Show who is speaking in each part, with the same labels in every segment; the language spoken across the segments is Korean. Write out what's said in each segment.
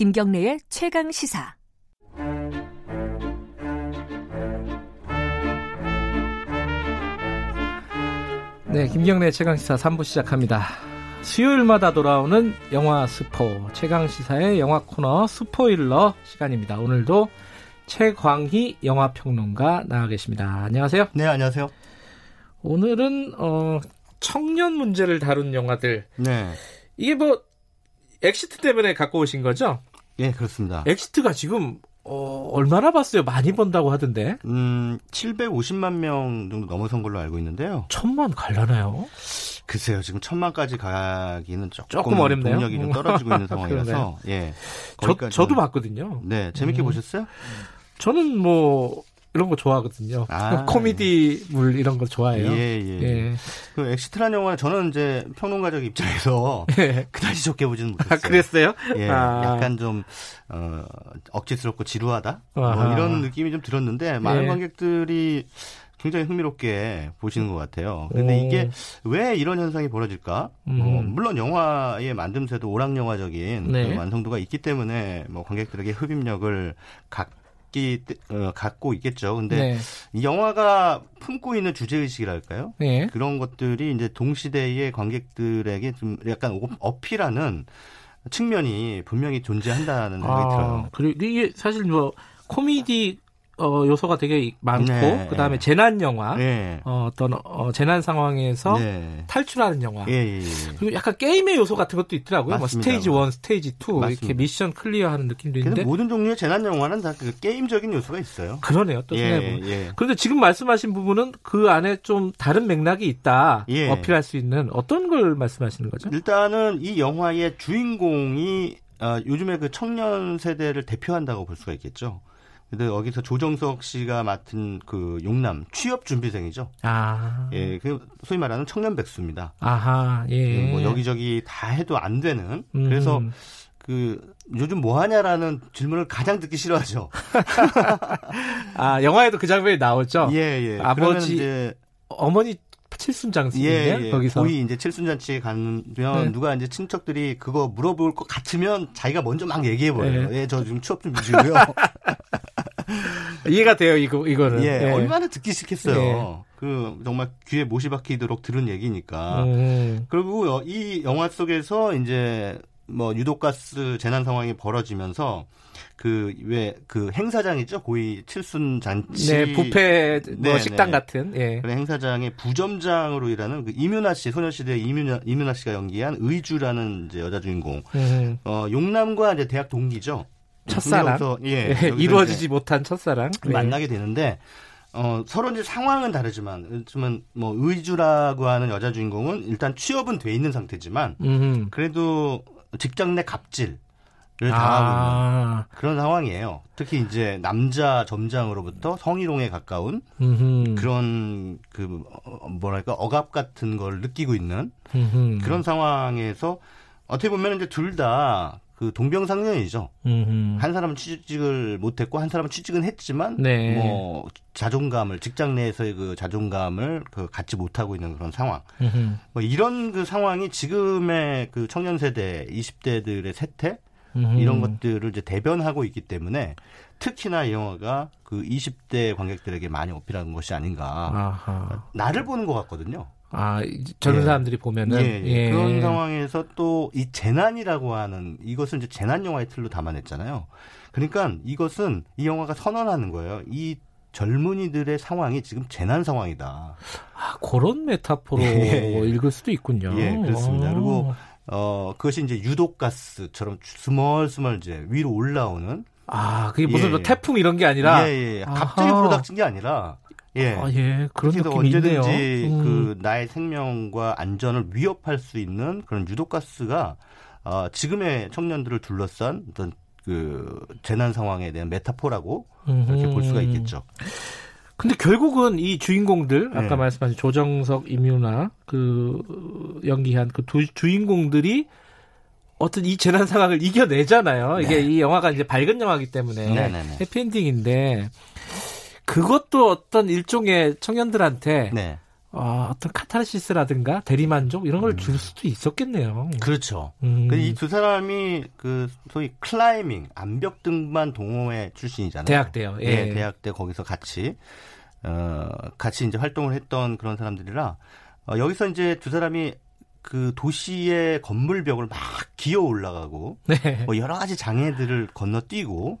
Speaker 1: 김경래의 최강 시사.
Speaker 2: 네, 김경래 최강 시사 3부 시작합니다. 수요일마다 돌아오는 영화 스포 최강 시사의 영화 코너 스포일러 시간입니다. 오늘도 최광희 영화 평론가 나와 계십니다. 안녕하세요.
Speaker 3: 네, 안녕하세요.
Speaker 2: 오늘은 어 청년 문제를 다룬 영화들.
Speaker 3: 네.
Speaker 2: 이게 뭐 엑시트 때문에 갖고 오신 거죠?
Speaker 3: 예, 그렇습니다.
Speaker 2: 엑시트가 지금 어, 얼마나 봤어요? 많이 번다고 하던데.
Speaker 3: 음, 750만 명 정도 넘어선 걸로 알고 있는데요.
Speaker 2: 천만 갈라나요?
Speaker 3: 글쎄요, 지금 천만까지 가기는 조금,
Speaker 2: 조금 어렵네요.
Speaker 3: 동력이 좀 떨어지고 있는 상황이라서, 예.
Speaker 2: 저, 저도 봤거든요.
Speaker 3: 네, 재밌게
Speaker 2: 음.
Speaker 3: 보셨어요?
Speaker 2: 저는 뭐, 이런 거 좋아하거든요.
Speaker 3: 아,
Speaker 2: 코미디물 이런 거 좋아해요.
Speaker 3: 예, 예.
Speaker 2: 예.
Speaker 3: 그 엑시트라는 영화 저는 이제 평론가적 입장에서
Speaker 2: 예.
Speaker 3: 그다지 좋게 보지는 못했어요.
Speaker 2: 아, 그랬어요?
Speaker 3: 예,
Speaker 2: 아.
Speaker 3: 약간 좀 어, 억지스럽고 지루하다 뭐. 이런 느낌이 좀 들었는데 많은
Speaker 2: 예.
Speaker 3: 관객들이 굉장히 흥미롭게 보시는 것 같아요. 근데
Speaker 2: 오.
Speaker 3: 이게 왜 이런 현상이 벌어질까?
Speaker 2: 음.
Speaker 3: 어, 물론 영화의 만듦새도 오락 영화적인
Speaker 2: 네.
Speaker 3: 그 완성도가 있기 때문에 뭐 관객들에게 흡입력을 갖기 어, 갖고 있겠죠. 근데
Speaker 2: 네.
Speaker 3: 이 영화가 품고 있는 주제 의식이랄까요?
Speaker 2: 네.
Speaker 3: 그런 것들이 이제 동시대의 관객들에게 좀 약간 오- 어필하는 측면이 분명히 존재한다는 생각이 들어요.
Speaker 2: 그리고 이게 사실 뭐, 코미디, 어, 요소가 되게 많고,
Speaker 3: 네.
Speaker 2: 그 다음에 재난 영화,
Speaker 3: 네.
Speaker 2: 어, 어떤, 어, 재난 상황에서
Speaker 3: 네.
Speaker 2: 탈출하는 영화.
Speaker 3: 예, 예, 예.
Speaker 2: 그리고 약간 게임의 요소 같은 것도 있더라고요. 뭐
Speaker 3: 맞습니다.
Speaker 2: 스테이지 1, 스테이지 2 이렇게
Speaker 3: 맞습니다.
Speaker 2: 미션 클리어하는 느낌도 있는데
Speaker 3: 모든 종류의 재난 영화는 다 그 게임적인 요소가 있어요.
Speaker 2: 그러네요. 또
Speaker 3: 예,
Speaker 2: 생각해보면.
Speaker 3: 예.
Speaker 2: 그런데 지금 말씀하신 부분은 그 안에 좀 다른 맥락이 있다.
Speaker 3: 예.
Speaker 2: 어필할 수 있는 어떤 걸 말씀하시는 거죠?
Speaker 3: 일단은 이 영화의 주인공이 아, 요즘에 그 청년 세대를 대표한다고 볼 수가 있겠죠. 근데 여기서 조정석 씨가 맡은 그 용남 취업 준비생이죠.
Speaker 2: 아.
Speaker 3: 예, 그 소위 말하는 청년 백수입니다.
Speaker 2: 아하. 예.
Speaker 3: 뭐 여기저기 다 해도 안 되는.
Speaker 2: 음.
Speaker 3: 그래서 그 요즘 뭐 하냐라는 질문을 가장 듣기 싫어하죠.
Speaker 2: 아, 영화에도 그 장면이 나오죠.
Speaker 3: 예, 예.
Speaker 2: 아버지
Speaker 3: 이제
Speaker 2: 어머니 칠순 장수인데
Speaker 3: 예, 예.
Speaker 2: 거기서
Speaker 3: 거의 이제 칠순잔치에 가면
Speaker 2: 네.
Speaker 3: 누가 이제 친척들이 그거 물어볼 것 같으면 자기가 먼저 막 얘기해 버려요.
Speaker 2: 네.
Speaker 3: 예, 저 지금 취업 좀 중이고요.
Speaker 2: 이해가 돼요. 이거 이거는.
Speaker 3: 예, 얼마나 듣기 싫겠어요.
Speaker 2: 예.
Speaker 3: 그 정말 귀에 못이 박히도록 들은 얘기니까.
Speaker 2: 음.
Speaker 3: 그리고 여- 이 영화 속에서 이제 뭐 유독가스 재난 상황이 벌어지면서 그 왜 그 행사장이죠 고위 칠순 잔치
Speaker 2: 네, 부페 뭐
Speaker 3: 네,
Speaker 2: 식당
Speaker 3: 네.
Speaker 2: 같은. 예.
Speaker 3: 그런 행사장의 부점장으로 일하는 그 이민아 씨 소녀시대 이민아 이민아 씨가 연기한 의주라는 이제 여자 주인공
Speaker 2: 음.
Speaker 3: 어 용남과 이제 대학 동기죠
Speaker 2: 첫사랑.
Speaker 3: 예,
Speaker 2: 예, 이루어지지
Speaker 3: 이제
Speaker 2: 못한 첫사랑. 네.
Speaker 3: 만나게 되는데 어 서로 이제 상황은 다르지만 그렇지만 뭐 의주라고 하는 여자 주인공은 일단 취업은 돼 있는 상태지만
Speaker 2: 음.
Speaker 3: 그래도 직장 내 갑질을 당하고 있는
Speaker 2: 아.
Speaker 3: 그런 상황이에요. 특히 이제 남자 점장으로부터 성희롱에 가까운
Speaker 2: 음흠.
Speaker 3: 그런 그 어, 뭐랄까 억압 같은 걸 느끼고 있는
Speaker 2: 음흠.
Speaker 3: 그런 상황에서 어떻게 보면 이제 둘 다 그 동병상련이죠.
Speaker 2: 음흠.
Speaker 3: 한 사람은 취직을 못했고 한 사람은 취직은 했지만
Speaker 2: 네.
Speaker 3: 뭐 자존감을 직장 내에서의 그 자존감을 그 갖지 못하고 있는 그런 상황.
Speaker 2: 음흠.
Speaker 3: 뭐 이런 그 상황이 지금의 그 청년 세대 20대들의 세태
Speaker 2: 음흠.
Speaker 3: 이런 것들을 이제 대변하고 있기 때문에 특히나 이 영화가 그 20대 관객들에게 많이 어필하는 것이 아닌가.
Speaker 2: 아하.
Speaker 3: 나를 보는 것 같거든요.
Speaker 2: 아, 이- 젊은
Speaker 3: 예.
Speaker 2: 사람들이 보면은
Speaker 3: 예, 예.
Speaker 2: 예.
Speaker 3: 그런 상황에서 또 이 재난이라고 하는 이것을 이제 재난 영화의 틀로 담아냈잖아요. 그러니까 이것은 이 영화가 선언하는 거예요. 이 젊은이들의 상황이 지금 재난 상황이다.
Speaker 2: 아, 그런 메타포로
Speaker 3: 예, 예.
Speaker 2: 읽을 수도 있군요.
Speaker 3: 예, 그렇습니다.
Speaker 2: 어.
Speaker 3: 그리고 어 그것이 이제 유독 가스처럼 스멀스멀 이제 위로 올라오는
Speaker 2: 아, 그게 무슨
Speaker 3: 예.
Speaker 2: 뭐 태풍 이런 게 아니라
Speaker 3: 예, 예. 갑자기. 불어닥친 게 아니라 예.
Speaker 2: 아, 예. 그런 있네요.
Speaker 3: 언제든지
Speaker 2: 음.
Speaker 3: 그 나의 생명과 안전을 위협할 수 있는 그런 유독가스가 어, 지금의 청년들을 둘러싼 어떤 그 재난 상황에 대한 메타포라고 이렇게 볼 수가
Speaker 2: 음.
Speaker 3: 있겠죠.
Speaker 2: 근데 결국은 이 주인공들 아까
Speaker 3: 네.
Speaker 2: 말씀하신 조정석, 임윤아 그 연기한 그 두 주인공들이 어떤 이 재난 상황을 이겨내잖아요. 이게 이 영화가 이제 밝은 영화이기 때문에
Speaker 3: 네, 네, 네.
Speaker 2: 해피엔딩인데 그것도 어떤 일종의 청년들한테
Speaker 3: 네.
Speaker 2: 어, 어떤 카타르시스라든가 대리만족 이런 걸줄 수도 있었겠네요.
Speaker 3: 그렇죠.
Speaker 2: 음.
Speaker 3: 이두 사람이 그 소위 클라이밍 암벽 등반 동호회 출신이잖아요.
Speaker 2: 대학 때요. 예.
Speaker 3: 예, 대학 때 거기서 같이 어 같이 이제 활동을 했던 그런 사람들이라 어, 여기서 이제 두 사람이 그 도시의 건물벽을 막 기어 올라가고
Speaker 2: 네.
Speaker 3: 뭐 여러 가지 장애들을 건너뛰고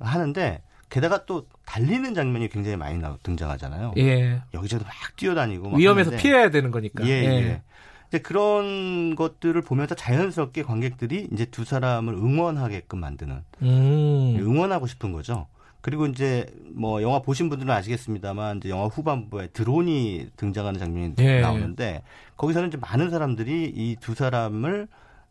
Speaker 3: 하는데 게다가 또 달리는 장면이 굉장히 많이 나, 등장하잖아요.
Speaker 2: 예.
Speaker 3: 여기저기 막 뛰어다니고 막
Speaker 2: 위험해서
Speaker 3: 하는데
Speaker 2: 피해야 되는 거니까.
Speaker 3: 예, 예. 이제 그런 것들을 보면서 자연스럽게 관객들이 이제 두 사람을 응원하게끔 만드는
Speaker 2: 음.
Speaker 3: 응원하고 싶은 거죠. 그리고 이제 뭐 영화 보신 분들은 아시겠습니다만 이제 영화 후반부에 드론이 등장하는 장면이
Speaker 2: 예.
Speaker 3: 나오는데 거기서는 이제 많은 사람들이 이 두 사람을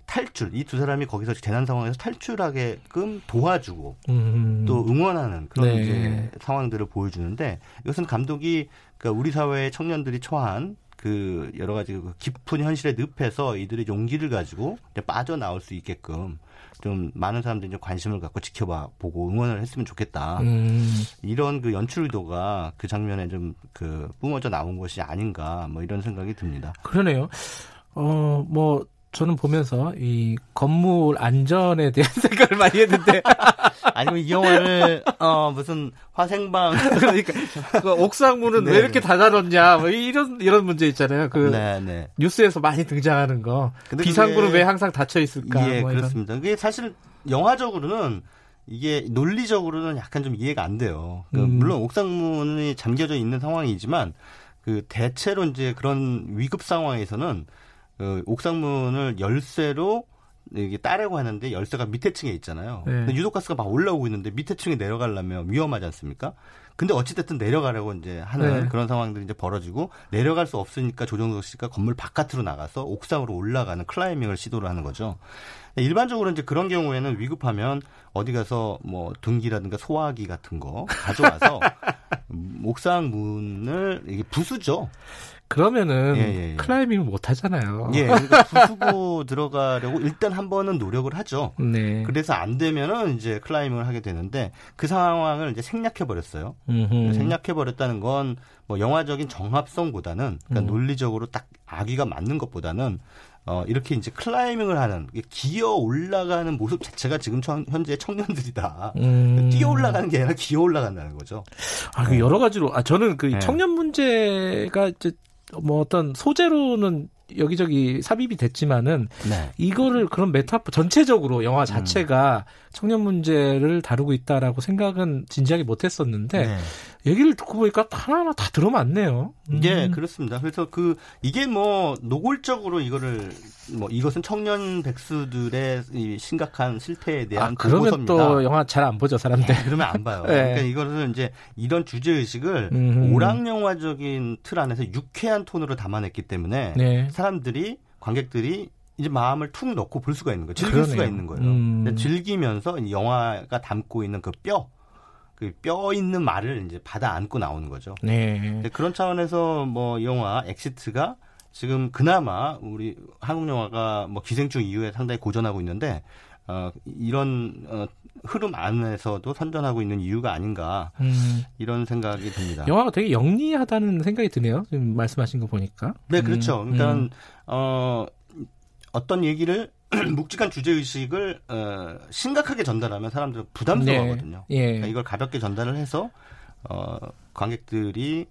Speaker 3: 탈출, 이 두 사람이 거기서 재난 상황에서 탈출하게끔 도와주고
Speaker 2: 음.
Speaker 3: 또 응원하는 그런
Speaker 2: 네.
Speaker 3: 이제 상황들을 보여주는데 이것은 감독이 그러니까 우리 사회의 청년들이 처한 그 여러 가지 그 깊은 현실의 늪에서 이들의 용기를 가지고 빠져나올 수 있게끔 좀 많은 사람들이 이제 관심을 갖고 지켜봐 보고 응원을 했으면 좋겠다.
Speaker 2: 음.
Speaker 3: 이런 그 연출 의도가 그 장면에 좀 그 뿜어져 나온 것이 아닌가 뭐 이런 생각이 듭니다.
Speaker 2: 그러네요. 어, 뭐, 저는 보면서 이 건물 안전에 대한 생각을 많이 했는데,
Speaker 3: 아니면 이 영화를 어 무슨 화생방
Speaker 2: 그러니까, 그 옥상 문은
Speaker 3: 네.
Speaker 2: 왜 이렇게 닫아놓냐, 뭐 이런, 이런 문제 있잖아요. 그,
Speaker 3: 네, 네.
Speaker 2: 뉴스에서 많이 등장하는 거. 비상구는 왜 항상 닫혀 있을까?
Speaker 3: 예,
Speaker 2: 뭐.
Speaker 3: 그렇습니다. 그게 사실 영화적으로는 이게 논리적으로는 약간 좀 이해가 안 돼요. 그
Speaker 2: 음.
Speaker 3: 물론 옥상 문이 잠겨져 있는 상황이지만 그 대체로 이제 그런 위급 상황에서는 그 옥상문을 열쇠로 이게 따려고 하는데 열쇠가 밑에 층에 있잖아요.
Speaker 2: 네.
Speaker 3: 유독가스가 막 올라오고 있는데 밑에 층에 내려가려면 위험하지 않습니까? 근데 어찌됐든 내려가려고 이제 하는
Speaker 2: 네.
Speaker 3: 그런 상황들이 이제 벌어지고 내려갈 수 없으니까 조정석 씨가 건물 바깥으로 나가서 옥상으로 올라가는 클라이밍을 시도를 하는 거죠. 일반적으로 이제 그런 경우에는 위급하면 어디 가서 뭐 등기라든가 소화기 같은 거 가져와서 옥상 문을 이게 부수죠.
Speaker 2: 그러면은
Speaker 3: 예, 예, 예.
Speaker 2: 클라이밍을 못 하잖아요.
Speaker 3: 예, 그러니까 부수고 들어가려고 일단 한 번은 노력을 하죠.
Speaker 2: 네.
Speaker 3: 그래서 안 되면은 이제 클라이밍을 하게 되는데 그 상황을 이제 생략해 버렸어요. 생략해 버렸다는 건 뭐 영화적인 정합성보다는 그러니까
Speaker 2: 음.
Speaker 3: 논리적으로 딱 아기가 맞는 것보다는 어 이렇게 이제 클라이밍을 하는 기어 올라가는 모습 자체가 지금 청- 현재 청년들이다.
Speaker 2: 음.
Speaker 3: 뛰어 올라가는 게 아니라 기어 올라간다는 거죠.
Speaker 2: 아, 그 여러 가지로, 아, 저는 그
Speaker 3: 네.
Speaker 2: 청년 문제가 이제 뭐 어떤 소재로는 여기저기 삽입이 됐지만은
Speaker 3: 네.
Speaker 2: 이거를 그런 메타포 전체적으로 영화 자체가
Speaker 3: 음.
Speaker 2: 청년 문제를 다루고 있다라고 생각은 진지하게 못 했었는데
Speaker 3: 네.
Speaker 2: 얘기를 듣고 보니까 하나하나 다 들어맞네요. 음.
Speaker 3: 예, 그렇습니다. 그래서 그 이게 뭐 노골적으로 이거를 뭐 이것은 청년 백수들의 이 심각한 실패에
Speaker 2: 아,
Speaker 3: 대한
Speaker 2: 그러면 또
Speaker 3: 보고서입니다.
Speaker 2: 영화 잘 안 보죠, 사람들.
Speaker 3: 그러면 안 봐요.
Speaker 2: 네.
Speaker 3: 그러니까 이거는 이제 이런 주제 의식을
Speaker 2: 음흠.
Speaker 3: 오락 영화적인 틀 안에서 유쾌한 톤으로 담아냈기 때문에
Speaker 2: 네.
Speaker 3: 사람들이 관객들이 이제 마음을 툭 놓고 볼 수가 있는 거예요. 즐길
Speaker 2: 그러네요.
Speaker 3: 수가 있는 거예요.
Speaker 2: 음.
Speaker 3: 즐기면서 이 영화가 담고 있는 그 뼈, 그 뼈 있는 말을 이제 받아 안고 나오는 거죠.
Speaker 2: 네.
Speaker 3: 그런 차원에서 뭐이 영화 엑시트가 지금 그나마 우리 한국 영화가 뭐 기생충 이후에 상당히 고전하고 있는데 어 이런 어 흐름 안에서도 선전하고 있는 이유가 아닌가
Speaker 2: 음,
Speaker 3: 이런 생각이 듭니다.
Speaker 2: 영화가 되게 영리하다는 생각이 드네요. 지금 말씀하신 거 보니까.
Speaker 3: 네, 그렇죠.
Speaker 2: 음,
Speaker 3: 그러니까
Speaker 2: 음.
Speaker 3: 어 어떤 얘기를 묵직한 주제 의식을 어, 심각하게 전달하면 사람들은 부담스러워하거든요.
Speaker 2: 네. 예.
Speaker 3: 그러니까 이걸 가볍게 전달을 해서 어 관객들이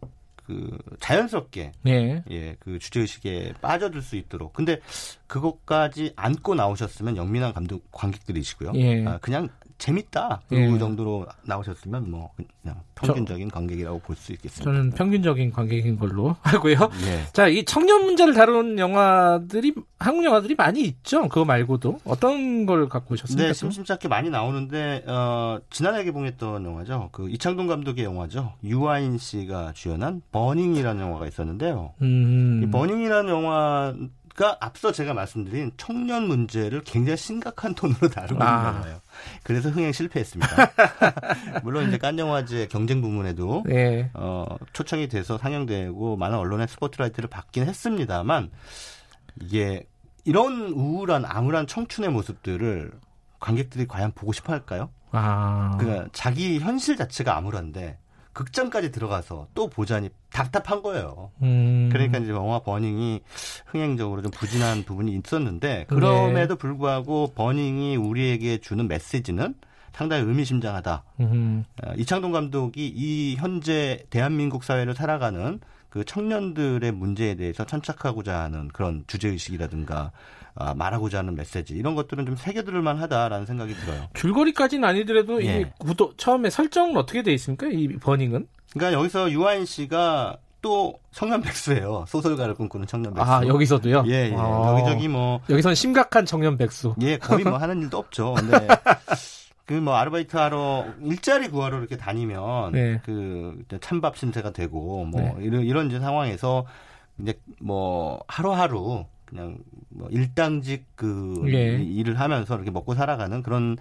Speaker 3: 그 자연스럽게
Speaker 2: 예.
Speaker 3: 예, 그 주제 의식에 빠져들 수 있도록. 근데 그것까지 안고 나오셨으면 영민한 감독 관객들이시고요.
Speaker 2: 예.
Speaker 3: 아, 그냥 재밌다. 그
Speaker 2: 예.
Speaker 3: 정도로 나오셨으면 뭐 그냥 평균적인 관객이라고 볼 수 있겠습니다.
Speaker 2: 저는 평균적인 관객인 걸로 하고요.
Speaker 3: 예.
Speaker 2: 자, 이 청년 문제를 다룬 영화들이 한국 영화들이 많이 있죠. 그거 말고도 어떤 걸 갖고 오셨습니까?
Speaker 3: 네, 심심찮게 많이 나오는데 어, 지난해 개봉했던 영화죠. 그 이창동 감독의 영화죠. 유아인 씨가 주연한 버닝이라는 영화가 있었는데요.
Speaker 2: 음.
Speaker 3: 이 버닝이라는 영화 가 앞서 제가 말씀드린 청년 문제를 굉장히 심각한 톤으로 다루고
Speaker 2: 아.
Speaker 3: 있는 영화예요. 그래서 흥행 실패했습니다. 물론 이제 깐 영화제 경쟁 부문에도
Speaker 2: 네.
Speaker 3: 어, 초청이 돼서 상영되고 많은 언론의 스포트라이트를 받긴 했습니다만 이게 이런 우울한 암울한 청춘의 모습들을 관객들이 과연 보고 싶어 할까요?
Speaker 2: 아.
Speaker 3: 그러니까 자기 현실 자체가 암울한데 극장까지 들어가서 또 보자니 답답한 거예요.
Speaker 2: 음.
Speaker 3: 그러니까 이제 영화 버닝이 흥행적으로 좀 부진한 부분이 있었는데 그럼에도
Speaker 2: 네.
Speaker 3: 불구하고 버닝이 우리에게 주는 메시지는 상당히 의미심장하다.
Speaker 2: 음.
Speaker 3: 어, 이창동 감독이 이 현재 대한민국 사회를 살아가는 그 청년들의 문제에 대해서 천착하고자 하는 그런 주제의식이라든가 아, 말하고자 하는 메시지 이런 것들은 좀 새겨들을 만하다라는 생각이 들어요.
Speaker 2: 줄거리까지는 아니더라도
Speaker 3: 예.
Speaker 2: 구도 처음에 설정은 어떻게 돼 있습니까? 이 버닝은?
Speaker 3: 그러니까 여기서 유아인 씨가 또 청년 백수예요. 소설가를 꿈꾸는 청년 백수.
Speaker 2: 아 여기서도요?
Speaker 3: 예, 예.
Speaker 2: 아.
Speaker 3: 여기저기 뭐
Speaker 2: 여기선 심각한 청년 백수.
Speaker 3: 예, 거의 뭐 하는 일도 없죠. 근데 그 뭐 아르바이트 하러 일자리 구하러 이렇게 다니면
Speaker 2: 네.
Speaker 3: 그 찬밥 신세가 되고 뭐
Speaker 2: 네.
Speaker 3: 이런 이런 상황에서 이제 뭐 하루하루 그냥 뭐 일당직 그
Speaker 2: 예.
Speaker 3: 일을 하면서 이렇게 먹고 살아가는 그런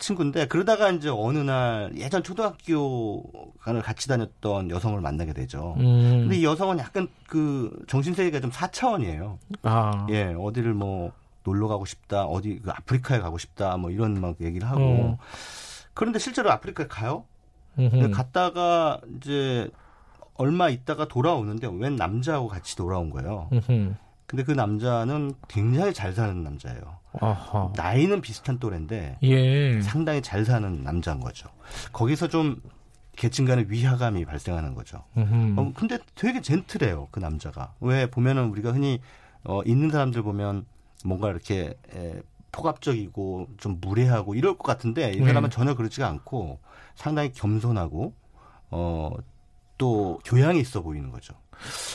Speaker 3: 친구인데 그러다가 이제 어느 날 예전 초등학교를 같이 다녔던 여성을 만나게 되죠.
Speaker 2: 음.
Speaker 3: 근데 이 여성은 약간 그 정신 세계가 좀 4차원이에요.
Speaker 2: 아.
Speaker 3: 예, 어디를 뭐 놀러 가고 싶다, 어디 그 아프리카에 가고 싶다, 뭐 이런 막 얘기를 하고.
Speaker 2: 어.
Speaker 3: 그런데 실제로 아프리카에 가요? 근데 갔다가 이제 얼마 있다가 돌아오는데 웬 남자하고 같이 돌아온 거예요.
Speaker 2: 음흠.
Speaker 3: 근데 그 남자는 굉장히 잘 사는 남자예요.
Speaker 2: 아하.
Speaker 3: 나이는 비슷한 또래인데
Speaker 2: 예.
Speaker 3: 상당히 잘 사는 남자인 거죠. 거기서 좀 계층 간의 위화감이 발생하는 거죠.
Speaker 2: 음흠.
Speaker 3: 어, 근데 되게 젠틀해요, 그 남자가. 왜 보면은 우리가 흔히 어, 있는 사람들 보면 뭔가 이렇게 에, 폭압적이고 좀 무례하고 이럴 것 같은데 이
Speaker 2: 네.
Speaker 3: 사람은 전혀 그렇지가 않고 상당히 겸손하고 어, 또 교양이 있어 보이는 거죠.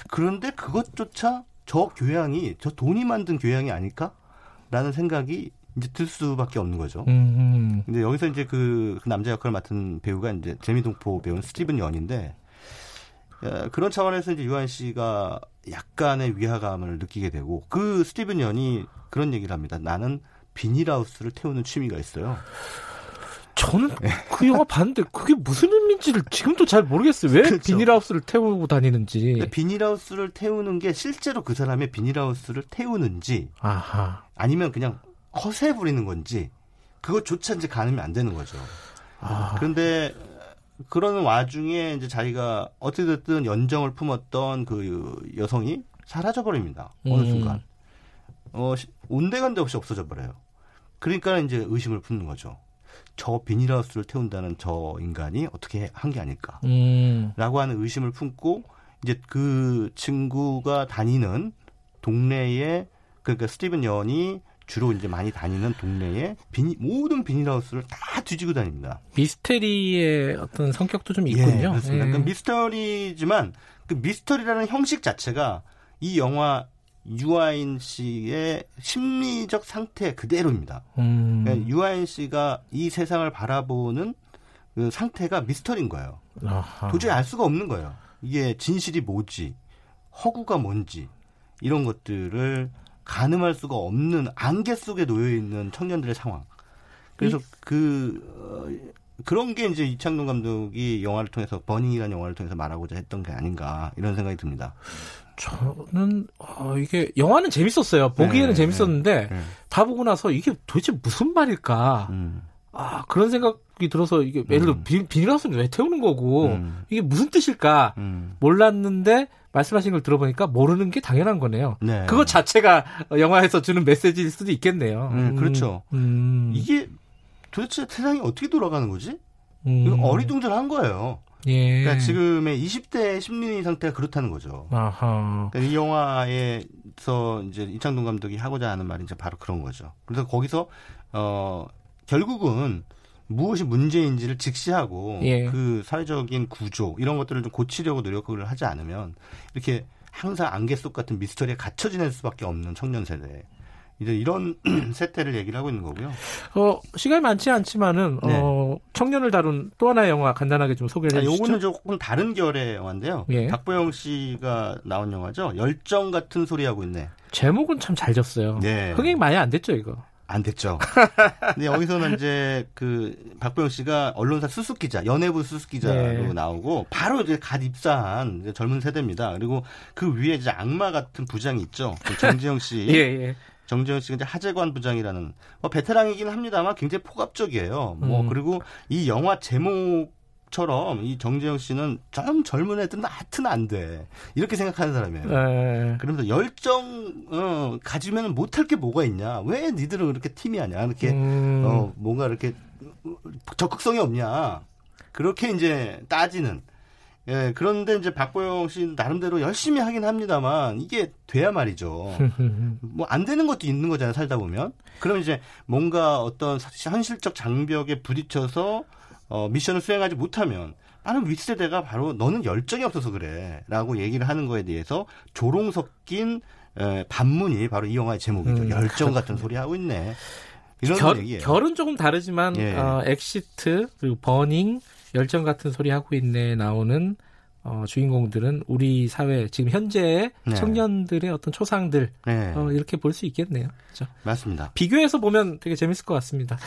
Speaker 3: 그런데 그것조차 저 교양이 저 돈이 만든 교양이 아닐까라는 생각이 이제 들 수밖에 없는 거죠.
Speaker 2: 음흠.
Speaker 3: 근데 여기서 이제 그, 그 남자 역할을 맡은 배우가 이제 재미동포 배우는 스티븐 연인데 어, 그런 차원에서 이제 유한 씨가 약간의 위화감을 느끼게 되고 그 스티븐 연이 그런 얘기를 합니다. 나는 비닐하우스를 태우는 취미가 있어요.
Speaker 2: 저는 그 영화 봤는데 그게 무슨 의미인지를 지금도 잘 모르겠어요. 왜
Speaker 3: 그렇죠.
Speaker 2: 비닐하우스를 태우고 다니는지.
Speaker 3: 근데 비닐하우스를 태우는 게 실제로 그 사람의 비닐하우스를 태우는지
Speaker 2: 아하.
Speaker 3: 아니면 그냥 허세 부리는 건지 그것조차 이제 가늠이 안 되는 거죠.
Speaker 2: 아.
Speaker 3: 그런데 그런 와중에 이제 자기가 어찌됐든 연정을 품었던 그 여성이 사라져 버립니다. 어느
Speaker 2: 음.
Speaker 3: 순간. 어, 시- 온데간데 없이 없어져 버려요. 그러니까 이제 의심을 품는 거죠. 저 비닐하우스를 태운다는 저 인간이 어떻게 한 게 아닐까.
Speaker 2: 음.
Speaker 3: 라고 하는 의심을 품고 이제 그 친구가 다니는 동네에 그러니까 스티븐 연이 주로 이제 많이 다니는 동네에 비니, 모든 비닐하우스를 다 뒤지고 다닙니다.
Speaker 2: 미스테리의 어떤 성격도 좀 있군요.
Speaker 3: 예, 그렇습니다.
Speaker 2: 예.
Speaker 3: 그 미스터리지만 그 미스터리라는 형식 자체가 이 영화 유아인 씨의 심리적 상태 그대로입니다.
Speaker 2: 음.
Speaker 3: 그러니까 유아인 씨가 이 세상을 바라보는 그 상태가 미스터리인 거예요.
Speaker 2: 아하.
Speaker 3: 도저히 알 수가 없는 거예요. 이게 진실이 뭐지, 허구가 뭔지 이런 것들을 가늠할 수가 없는 안개 속에 놓여 있는 청년들의 상황. 그래서 그 어, 그런 게 이제 이창동 감독이 영화를 통해서 버닝이라는 영화를 통해서 말하고자 했던 게 아닌가 이런 생각이 듭니다.
Speaker 2: 저는 어, 이게 영화는 재밌었어요. 보기에는
Speaker 3: 네,
Speaker 2: 재밌었는데
Speaker 3: 네.
Speaker 2: 다 보고 나서 이게 도대체 무슨 말일까?
Speaker 3: 음,
Speaker 2: 아 그런 생각이 들어서 이게 예를 들어
Speaker 3: 음.
Speaker 2: 비, 비닐하우스를 왜 태우는 거고
Speaker 3: 음.
Speaker 2: 이게 무슨 뜻일까
Speaker 3: 음.
Speaker 2: 몰랐는데 말씀하신 걸 들어보니까 모르는 게 당연한 거네요.
Speaker 3: 네.
Speaker 2: 그것 자체가 영화에서 주는 메시지일 수도 있겠네요.
Speaker 3: 음, 그렇죠.
Speaker 2: 음,
Speaker 3: 이게 도대체 세상이 어떻게 돌아가는 거지?
Speaker 2: 음,
Speaker 3: 이거 어리둥절한 거예요.
Speaker 2: 예.
Speaker 3: 그러니까 지금의 20대 심리 상태가 그렇다는 거죠.
Speaker 2: 아하.
Speaker 3: 그러니까 이 영화에서 이제 이창동 감독이 하고자 하는 말이 이제 바로 그런 거죠. 그래서 거기서 어 결국은 무엇이 문제인지를 직시하고
Speaker 2: 예.
Speaker 3: 그 사회적인 구조 이런 것들을 좀 고치려고 노력을 하지 않으면 이렇게 항상 안개 속 같은 미스터리에 갇혀 지낼 수밖에 없는 청년 세대. 이제 이런 세태를 얘기를 하고 있는 거고요.
Speaker 2: 어, 시간이 많지 않지만은
Speaker 3: 네.
Speaker 2: 어, 청년을 다룬 또 하나의 영화 간단하게 좀 소개를
Speaker 3: 아,
Speaker 2: 해 주시죠.
Speaker 3: 요거는 조금 다른 결의 영화인데요.
Speaker 2: 예.
Speaker 3: 박보영 씨가 나온 영화죠. 열정 같은 소리 하고 있네.
Speaker 2: 제목은 참 잘 졌어요.
Speaker 3: 네.
Speaker 2: 흥행 많이 안 됐죠, 이거.
Speaker 3: 안 됐죠. 근데 여기서는 이제 그 박보영 씨가 언론사 수습 기자, 연예부 수습 기자로
Speaker 2: 네.
Speaker 3: 나오고 바로 이제 갓 입사한 이제 젊은 세대입니다. 그리고 그 위에 이제 악마 같은 부장이 있죠. 그 정지영 씨.
Speaker 2: 예, 예.
Speaker 3: 정지영 씨가 이제 하재관 부장이라는 뭐 베테랑이긴 합니다만 굉장히 폭압적이에요. 뭐
Speaker 2: 음.
Speaker 3: 그리고 이 영화 제목 저처럼 이 정재영 씨는 좀 젊은 애들은 하여튼 안 돼. 이렇게 생각하는 사람이에요.
Speaker 2: 네.
Speaker 3: 그러면서 열정 어, 가지면 못할 게 뭐가 있냐? 왜 니들은 그렇게 팀이 하냐? 이렇게
Speaker 2: 음.
Speaker 3: 어, 뭔가 이렇게 적극성이 없냐? 그렇게 이제 따지는. 예, 그런데 이제 박보영 씨 나름대로 열심히 하긴 합니다만 이게 돼야 말이죠. 뭐 안 되는 것도 있는 거잖아요, 살다 보면. 그럼 이제 뭔가 어떤 현실적 장벽에 부딪혀서 어, 미션을 수행하지 못하면 나는 윗세대가 바로 너는 열정이 없어서 그래라고 얘기를 하는 거에 대해서 조롱 섞인 에, 반문이 바로 이 영화의 제목이죠.
Speaker 2: 음,
Speaker 3: 열정 같은 소리 하고 있네. 이런
Speaker 2: 결,
Speaker 3: 얘기예요.
Speaker 2: 결은 조금 다르지만
Speaker 3: 예.
Speaker 2: 어, 엑시트 그리고 버닝 열정 같은 소리 하고 있네 나오는 어, 주인공들은 우리 사회 지금 현재의
Speaker 3: 네.
Speaker 2: 청년들의 어떤 초상들
Speaker 3: 네,
Speaker 2: 어, 이렇게 볼 수 있겠네요. 그렇죠?
Speaker 3: 맞습니다.
Speaker 2: 비교해서 보면 되게 재밌을 것 같습니다.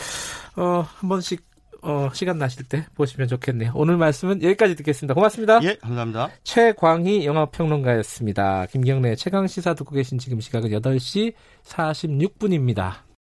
Speaker 2: 어, 한 번씩 어, 시간 나실 때 보시면 좋겠네요. 오늘 말씀은 여기까지 듣겠습니다. 고맙습니다.
Speaker 3: 예, 감사합니다.
Speaker 2: 최광희 영화평론가였습니다. 김경래 최강 시사 듣고 계신 지금 시각은 8시 46분입니다.